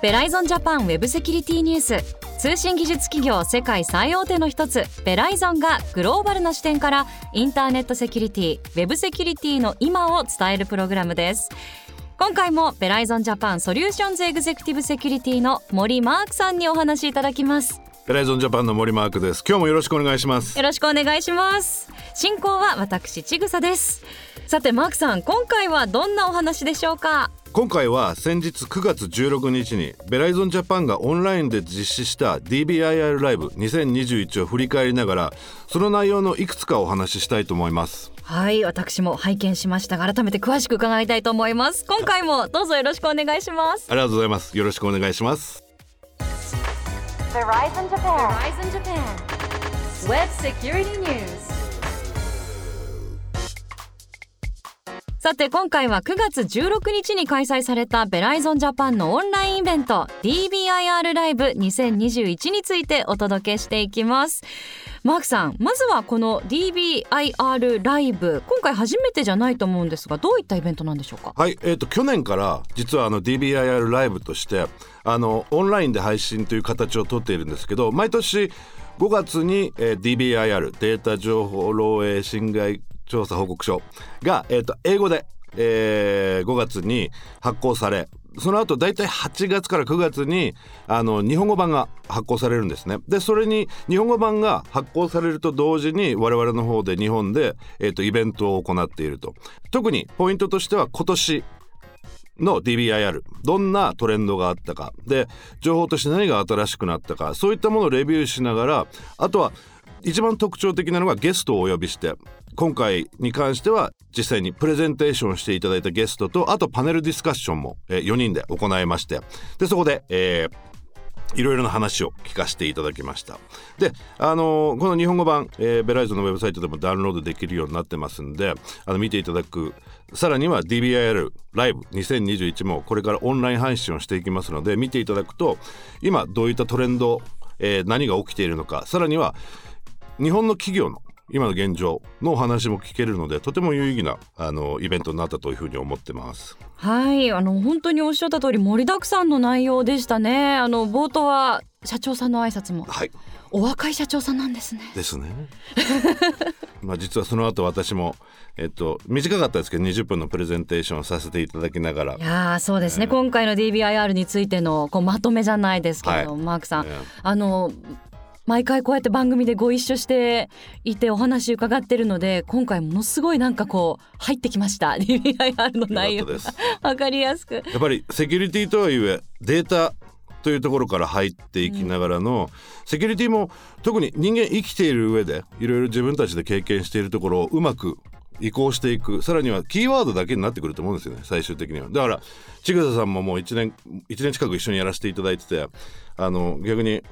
ベライゾンジャパンウェブセキュリティニュース通信技術企業世界最大手の一つベライゾンがグローバルな視点からインターネットセキュリティウェブセキュリティの今を伝えるプログラムです。今回もベライゾンジャパンソリューションズエグゼクティブセキュリティの森マークさんにお話しいただきます。ベライゾンジャパンの森マークです。今日もよろしくお願いします。よろしくお願いします。進行は私ちぐさです。さてマークさん今回はどんなお話でしょうか？今回は先日9月16日にベライゾンジャパンがオンラインで実施した DBIR ライブ2021を振り返りながらその内容のいくつかお話ししたいと思います。はい私も拝見しましたが改めて詳しく伺いたいと思います。今回もどうぞよろしくお願いします。ありがとうございます。よろしくお願いします Verizon Japan. Verizon Japan. Web Security News. さて今回は9月16日に開催されたベライゾンジャパンのオンラインイベント DBIR ライブ2021についてお届けしていきますマークさんまずはこの DBIR ライブ今回初めてじゃないと思うんですがどういったイベントなんでしょうか？はいえー、と去年から実はあの DBIR ライブとしてあのオンラインで配信という形をとっているんですけど毎年5月に、えー DBIR データ情報漏洩侵害調査報告書が、えー、と英語で、えー5月に発行されその後だいたい8月から9月にあの日本語版が発行されるんですね。でそれに日本語版が発行されると同時に我々の方で日本で、えー、とイベントを行っていると。特にポイントとしては今年の DBIR どんなトレンドがあったかで情報として何が新しくなったかそういったものをレビューしながらあとは一番特徴的なのがゲストをお呼びして今回に関しては実際にプレゼンテーションしていただいたゲストとあとパネルディスカッションも、え4人で行いましてでそこで、えーいろいろな話を聞かせていただきました。であのーこの日本語版、えーベライゾンのウェブサイトでもダウンロードできるようになってますんであの見ていただくさらには DBIR ライブ2021もこれからオンライン配信をしていきますので見ていただくと今どういったトレンド、えー何が起きているのかさらには日本の企業の今の現状のお話も聞けるのでとても有意義なあのイベントになったというふうに思ってます。はい。あの本当におっしゃった通り盛りだくさんの内容でしたね。あの冒頭は社長さんの挨拶も。はい。お若い社長さんなんですね。ですね。まあ実はその後私もえっと短かったですけど20分のプレゼンテーションをさせていただきながら。いやーそうですね、今回の DBIR についてのこうまとめじゃないですけれども、はい。マークさん、ええ。あの毎回こうやって番組でご一緒していてお話伺ってるので今回ものすごいなんかこう入ってきました。DBIR の内容。がよかったです。わかりやすく。やっぱりセキュリティとはいえデータというところから入っていきながらの、セキュリティも特に人間生きている上でいろいろ自分たちで経験しているところをうまく移行していく。さらにはキーワードだけになってくると思うんですよね最終的には。だから千草さんももう1年一年近く一緒にやらせていただいててあの逆に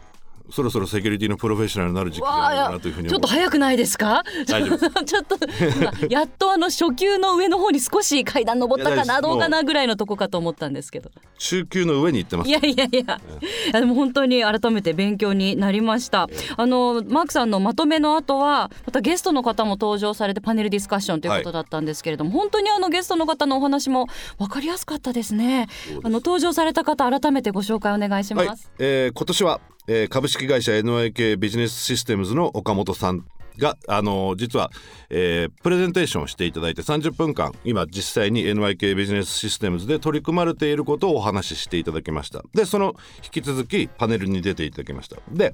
そろそろセキュリティのプロフェッショナルになる時期じゃないかなというふうにちょっと早くないですか？ちょっと今やっとあの初級の上の方に少し階段登ったかなどうかなぐらいのとこかと思ったんですけど。中級の上に行ってます。いやいやいや。でも本当に改めて勉強になりました。あのマークさんのまとめの後はまたゲストの方も登場されてパネルディスカッションということだったんですけれども、本当にあのゲストの方のお話も分かりやすかったですね。あの登場された方改めてご紹介お願いします、はい、えー今年は、えー株式会社 NYK ビジネスシステムズの岡本さんがあの実は、えープレゼンテーションをしていただいて30分間今実際に NYK ビジネスシステムズで取り組まれていることをお話ししていただきました。でその引き続きパネルに出ていただきました。で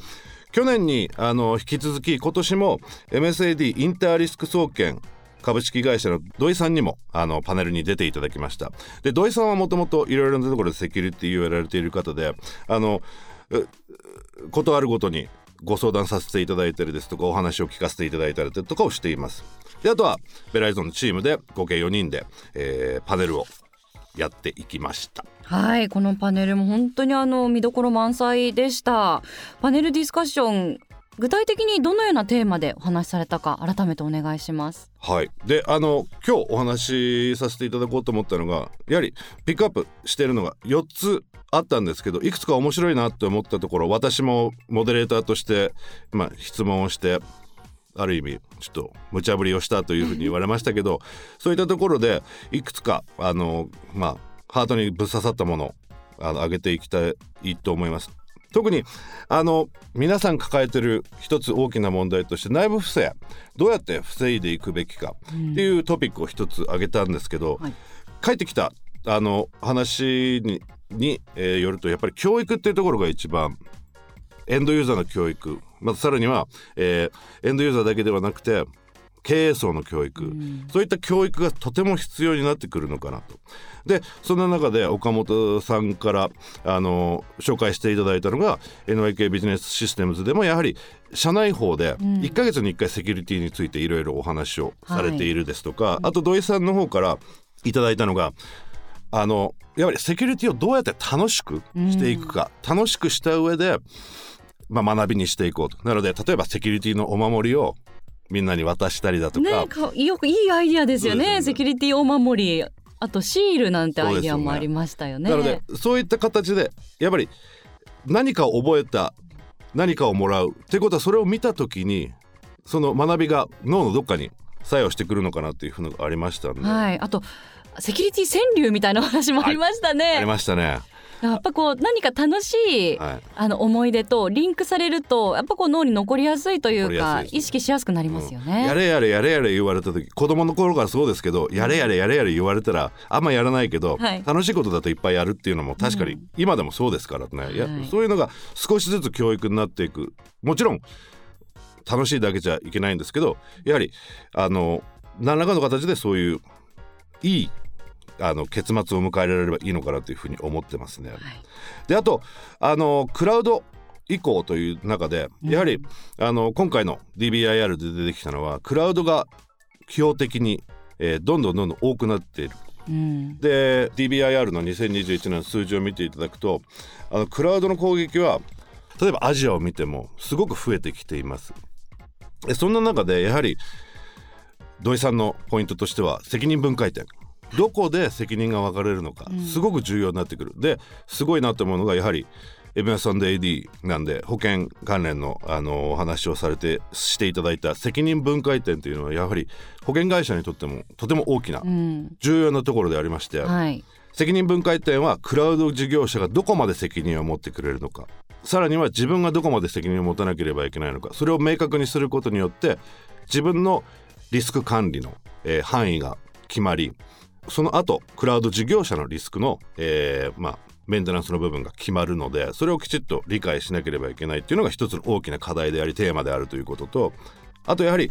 去年にあの引き続き今年も MSAD インターリスク総研株式会社の土井さんにもあのパネルに出ていただきました。で土井さんはもともといろいろなところでセキュリティをやられている方であのことあるごとにご相談させていただいたりですとかお話を聞かせていただいたりとかをしています。であとはベライゾンのチームで合計4人で、えーパネルをやっていきました。はいこのパネルも本当にあの見どころ満載でした。パネルディスカッション具体的にどのようなテーマでお話しされたか改めてお願いしますはい、であの今日お話しさせていただこうと思ったのがやはりピックアップしているのが4つあったんですけどいくつか面白いなって思ったところ私もモデレーターとして、まあ、質問をしてある意味ちょっと無茶ぶりをしたというふうに言われましたけど そういったところでいくつかあのまあハートにぶっ刺さったものをあの上げていきたいと思います。特にあの皆さん抱えてる一つ大きな問題として内部不正どうやって防いでいくべきかっていうトピックを一つ挙げたんですけど、はい。帰ってきたあの話にに、えーよるとやっぱり教育っていうところが一番エンドユーザーの教育。またさらには、えーエンドユーザーだけではなくて経営層の教育、そういった教育がとても必要になってくるのかなと。でそんな中で岡本さんからあの紹介していただいたのが NYK ビジネスシステムズでもやはり社内法で1ヶ月に1回セキュリティについていろいろお話をされているですとか、あと土井さんの方からいただいたのがあのやはりセキュリティをどうやって楽しくしていくか、楽しくした上で、まあ、学びにしていこうと。なので例えばセキュリティのお守りをみんなに渡したりだとか、ねかよくいいアイディアですよね。ね。セキュリティお守りあとシールなんてアイディアもありましたよね。なのでそういった形でやっぱり何かを覚えた何かをもらうってことはそれを見た時にその学びが脳のどっかに作用してくるのかなっていうふうのがありましたんで、はい。あとセキュリティ川柳みたいなお話もありましたね、ありましたね。やっぱこう何か楽しい、はい。あの思い出とリンクされるとやっぱこう脳に残りやすいというか意識しやすくなりますよね。やれやれやれやれ言われた時子供の頃からそうですけどやれやれやれやれ言われたらあんまやらないけど、はい。楽しいことだといっぱいやるっていうのも確かに今でもそうですからね、い。やはいそういうのが少しずつ教育になっていく。もちろん楽しいだけじゃいけないんですけどやはりあの何らかの形でそういういいあの結末を迎えられればいいのかなというふうに思ってますね。であとあのクラウド移行という中でやはり、あの今回の DBIR で出てきたのはクラウドが標的に、えーどんどんどんどん多くなっている。うんで DBIR の2021年の数字を見ていただくとあのクラウドの攻撃は例えばアジアを見てもすごく増えてきています。でそんな中でやはり土井さんのポイントとしては責任分解点どこで責任が分かれるのかすごく重要になってくる、ですごいなと思うのがやはり MS&AD なんで保険関連のあのお話をされてしていただいた責任分解点というのはやはり保険会社にとってもとても大きなうん。重要なところでありまして、はい。責任分解点はクラウド事業者がどこまで責任を持ってくれるのか。さらには自分がどこまで責任を持たなければいけないのか。それを明確にすることによって自分のリスク管理の、えー範囲が決まりその後クラウド事業者のリスクの、えーまあ、メンテナンスの部分が決まるのでそれをきちっと理解しなければいけないっていうのが一つの大きな課題でありテーマであるということとあとやはり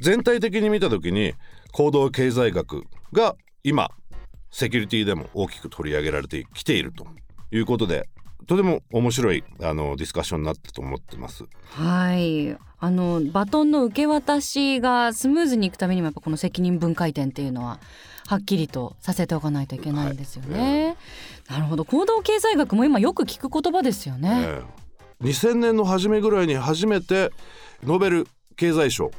全体的に見た時に行動経済学が今セキュリティでも大きく取り上げられてきているということでとても面白いあのディスカッションになったと思ってます。はいあのバトンの受け渡しがスムーズにいくためにもやっぱこの責任分解点っていうのははっきりとさせておかないといけないんですよね。なるほど行動経済学も今よく聞く言葉ですよね。ええ2000年の初めぐらいに初めてノーベル経済賞、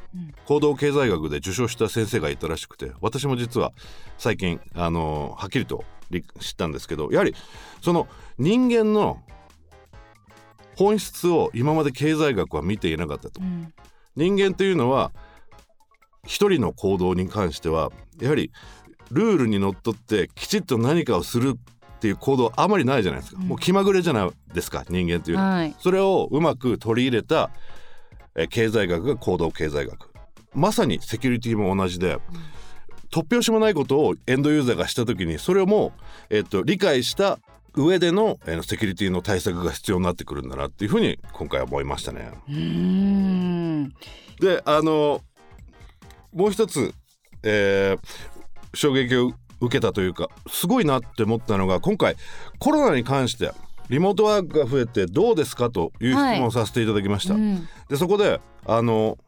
行動経済学で受賞した先生がいたらしくて私も実は最近あのはっきりと理知ったんですけどやはりその人間の本質を今まで経済学は見ていなかったと。うん。人間というのは一人の行動に関してはやはりルールにのっとってきちっと何かをするっていう行動あまりないじゃないですか、もう気まぐれじゃないですか人間というのは、はい。それをうまく取り入れたえー経済学が行動経済学。まさにセキュリティも同じで、突拍子もないことをエンドユーザーがした時にそれをもう、えっと理解した上での、えーセキュリティの対策が必要になってくるんだなっていうふうに今回は思いましたね。うーんであのもう一つ、えー衝撃を受けたというかすごいなって思ったのが今回コロナに関してリモートワークが増えてどうですかという質問をさせていただきました。うんでそこであの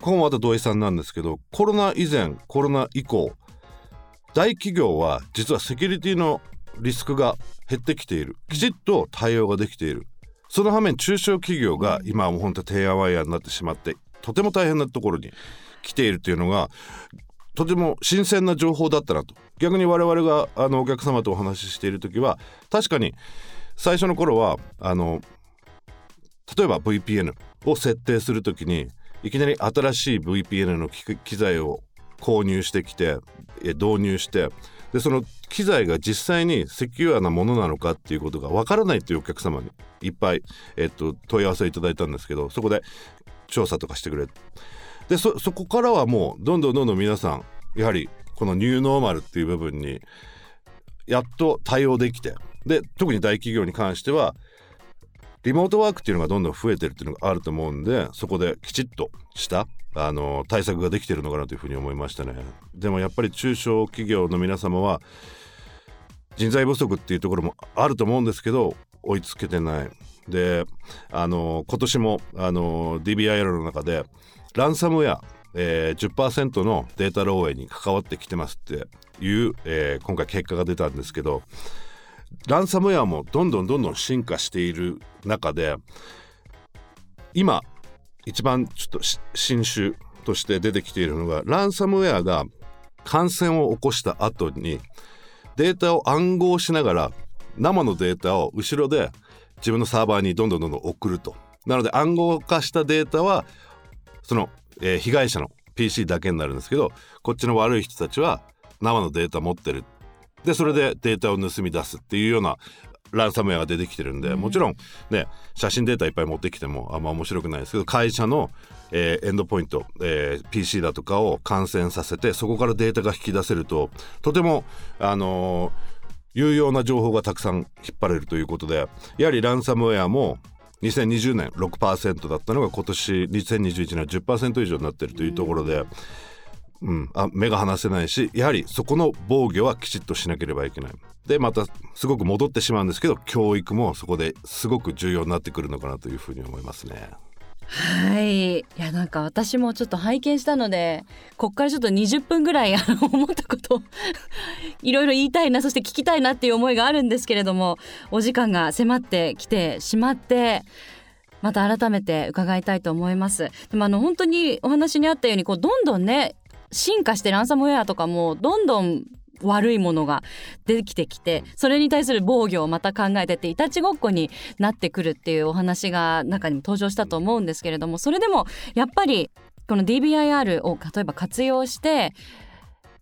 ここもまた土井さんなんですけどコロナ以前コロナ以降大企業は実はセキュリティのリスクが減ってきている。きちっと対応ができている。その反面中小企業が今はもう本当テーアワイヤーになってしまってとても大変なところに来ているというのがとても新鮮な情報だったなと。逆に我々があのお客様とお話ししている時は確かに最初の頃はあの例えば VPN を設定するときにいきなり新しい VPN の機材を購入してきて導入してでその機材が実際にセキュアなものなのかっていうことがわからないっていうお客様にいっぱい、えっと、問い合わせをいただいたんですけどそこで調査とかしてくれ。でそそこからはもうどんどんどんどん皆さんやはりこのニューノーマルっていう部分にやっと対応できてで特に大企業に関してはリモートワークっていうのがどんどん増えてるっていうのがあると思うんでそこできちっとしたあの対策ができてるのかなというふうに思いましたね。でもやっぱり中小企業の皆様は人材不足っていうところもあると思うんですけど追いつけてない。であの今年もあの DBIR の中でランサムウェア、えー、10%のデータ漏洩に関わってきてますっていう、えー今回結果が出たんですけどランサムウェアもどんどんどんどん進化している中で今一番ちょっと新種として出てきているのがランサムウェアが感染を起こした後にデータを暗号しながら生のデータを後ろで自分のサーバーにどんどんどんどん送ると。なので暗号化したデータはその、えー被害者の PC だけになるんですけどこっちの悪い人たちは生のデータ持ってる。でそれでデータを盗み出すっていうようなランサムウェアが出てきてるんで、もちろんね写真データいっぱい持ってきてもあんま面白くないですけど会社の、えーエンドポイント、えー PC だとかを感染させてそこからデータが引き出せるととてもあのー有用な情報がたくさん引っ張れるということでやはりランサムウェアも2020年6%だったのが今年2021年は10%以上になっているというところで、うん、あ目が離せないしやはりそこの防御はきちっとしなければいけない。でまたすごく戻ってしまうんですけど教育もそこですごく重要になってくるのかなというふうに思いますね。はいいやなんか私もちょっと拝見したのでこっからちょっと20分ぐらいあの 思ったことをいろいろ言いたいなそして聞きたいなっていう思いがあるんですけれどもお時間が迫ってきてしまってまた改めて伺いたいと思いますでもあの本当にお話にあったようにこうどんどんね進化してランサムウェアとかもどんどん悪いものが出てきてきてそれに対する防御をまた考えてていたちごっこになってくるっていうお話が中にも登場したと思うんですけれどもそれでもやっぱりこの DBIR を例えば活用して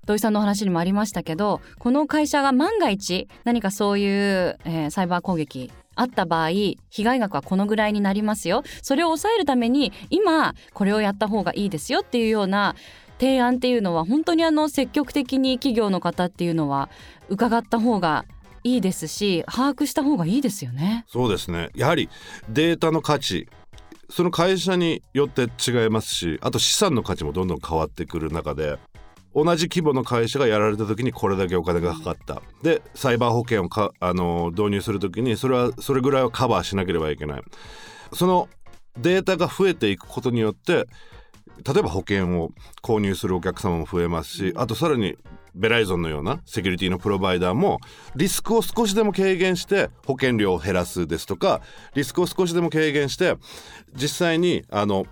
土井さんのお話にもありましたけどこの会社が万が一何かそういう、えーサイバー攻撃あった場合被害額はこのぐらいになりますよ。それを抑えるために今これをやった方がいいですよっていうような提案っていうのは本当にあの積極的に企業の方っていうのは伺った方がいいですし把握した方がいいですよね。そうですね。やはりデータの価値その会社によって違いますしあと資産の価値もどんどん変わってくる中で同じ規模の会社がやられた時にこれだけお金がかかった。でサイバー保険をかあの導入する時にそれはそれぐらいはカバーしなければいけない。そのデータが増えていくことによって例えば保険を購入するお客様も増えますしあとさらにベライゾンのようなセキュリティのプロバイダーもリスクを少しでも軽減して保険料を減らすですとかリスクを少しでも軽減して実際にあの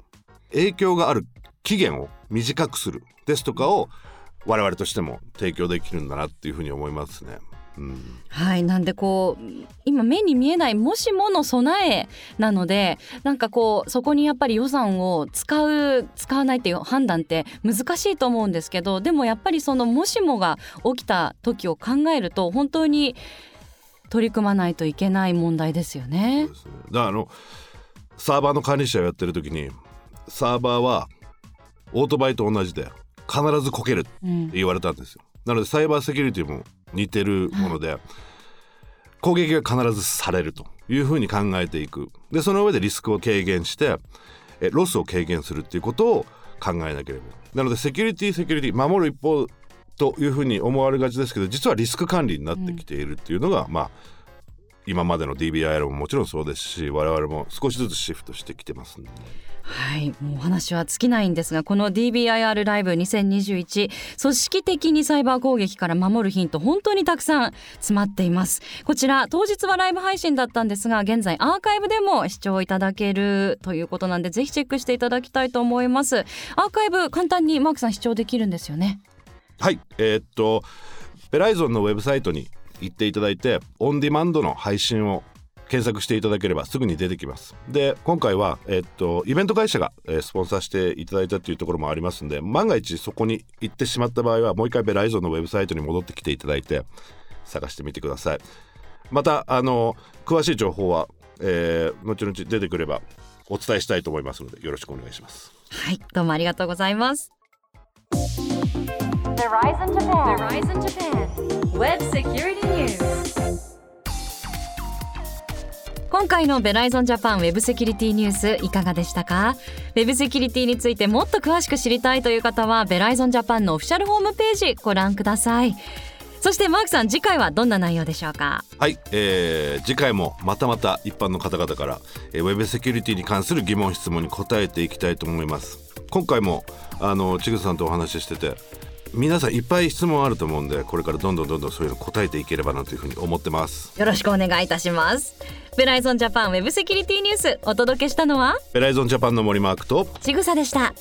影響がある期限を短くするですとかを我々としても提供できるんだなっていうふうに思いますね。うん、はいなんでこう今目に見えないもしもの備えなのでなんかこうそこにやっぱり予算を使う使わないっていう判断って難しいと思うんですけどでもやっぱりそのもしもが起きた時を考えると本当に取り組まないといけない問題ですよね。ね。だからあのサーバーの管理者をやってる時にサーバーはオートバイと同じで必ずこけるってうん。言われたんですよ。なのでサイバーセキュリティも似てるもので、攻撃が必ずされるというふうに考えていく。でその上でリスクを軽減してえロスを軽減するっていうことを考えなければなのでセキュリティセキュリティ守る一方というふうに思われがちですけど実はリスク管理になってきているっていうのが、まあ今までの DBIR ももちろんそうですし我々も少しずつシフトしてきてますんで、はい、もうお話は尽きないんですがこの DBIR ライブ2021組織的にサイバー攻撃から守るヒント本当にたくさん詰まっています。こちら当日はライブ配信だったんですが現在アーカイブでも視聴いただけるということなんでぜひチェックしていただきたいと思います。アーカイブ簡単にマークさん視聴できるんですよね？はいえーっとベライゾンのウェブサイトに行っていただいてオンディマンドの配信を検索していただければすぐに出てきます。で今回は、えっと、イベント会社が、えースポンサーしていただいたっていうところもありますんで万が一そこに行ってしまった場合はもう一回ベライゾンのウェブサイトに戻ってきていただいて探してみてください。またあの詳しい情報は、えー後々出てくればお伝えしたいと思いますのでよろしくお願いします。はいどうもありがとうございます Web Security News. 今回のベライゾンジャパンウェブセキュリティニュースいかがでしたか？ウェブセキュリティについてもっと詳しく知りたいという方はベライゾンジャパンのオフィシャルホームページご覧ください。そしてマークさん次回はどんな内容でしょうか？はい、えー次回もまたまた一般の方々から、えーウェブセキュリティに関する疑問質問に答えていきたいと思います。今回もあのちぐさんとお話ししてて皆さんいっぱい質問あると思うんでこれからどんどんどんどんそういうの答えていければなというふうに思ってます。よろしくお願いいたします。ベライゾンジャパンウェブセキュリティニュースお届けしたのは？ベライゾンジャパンの森マークと。ちぐさでした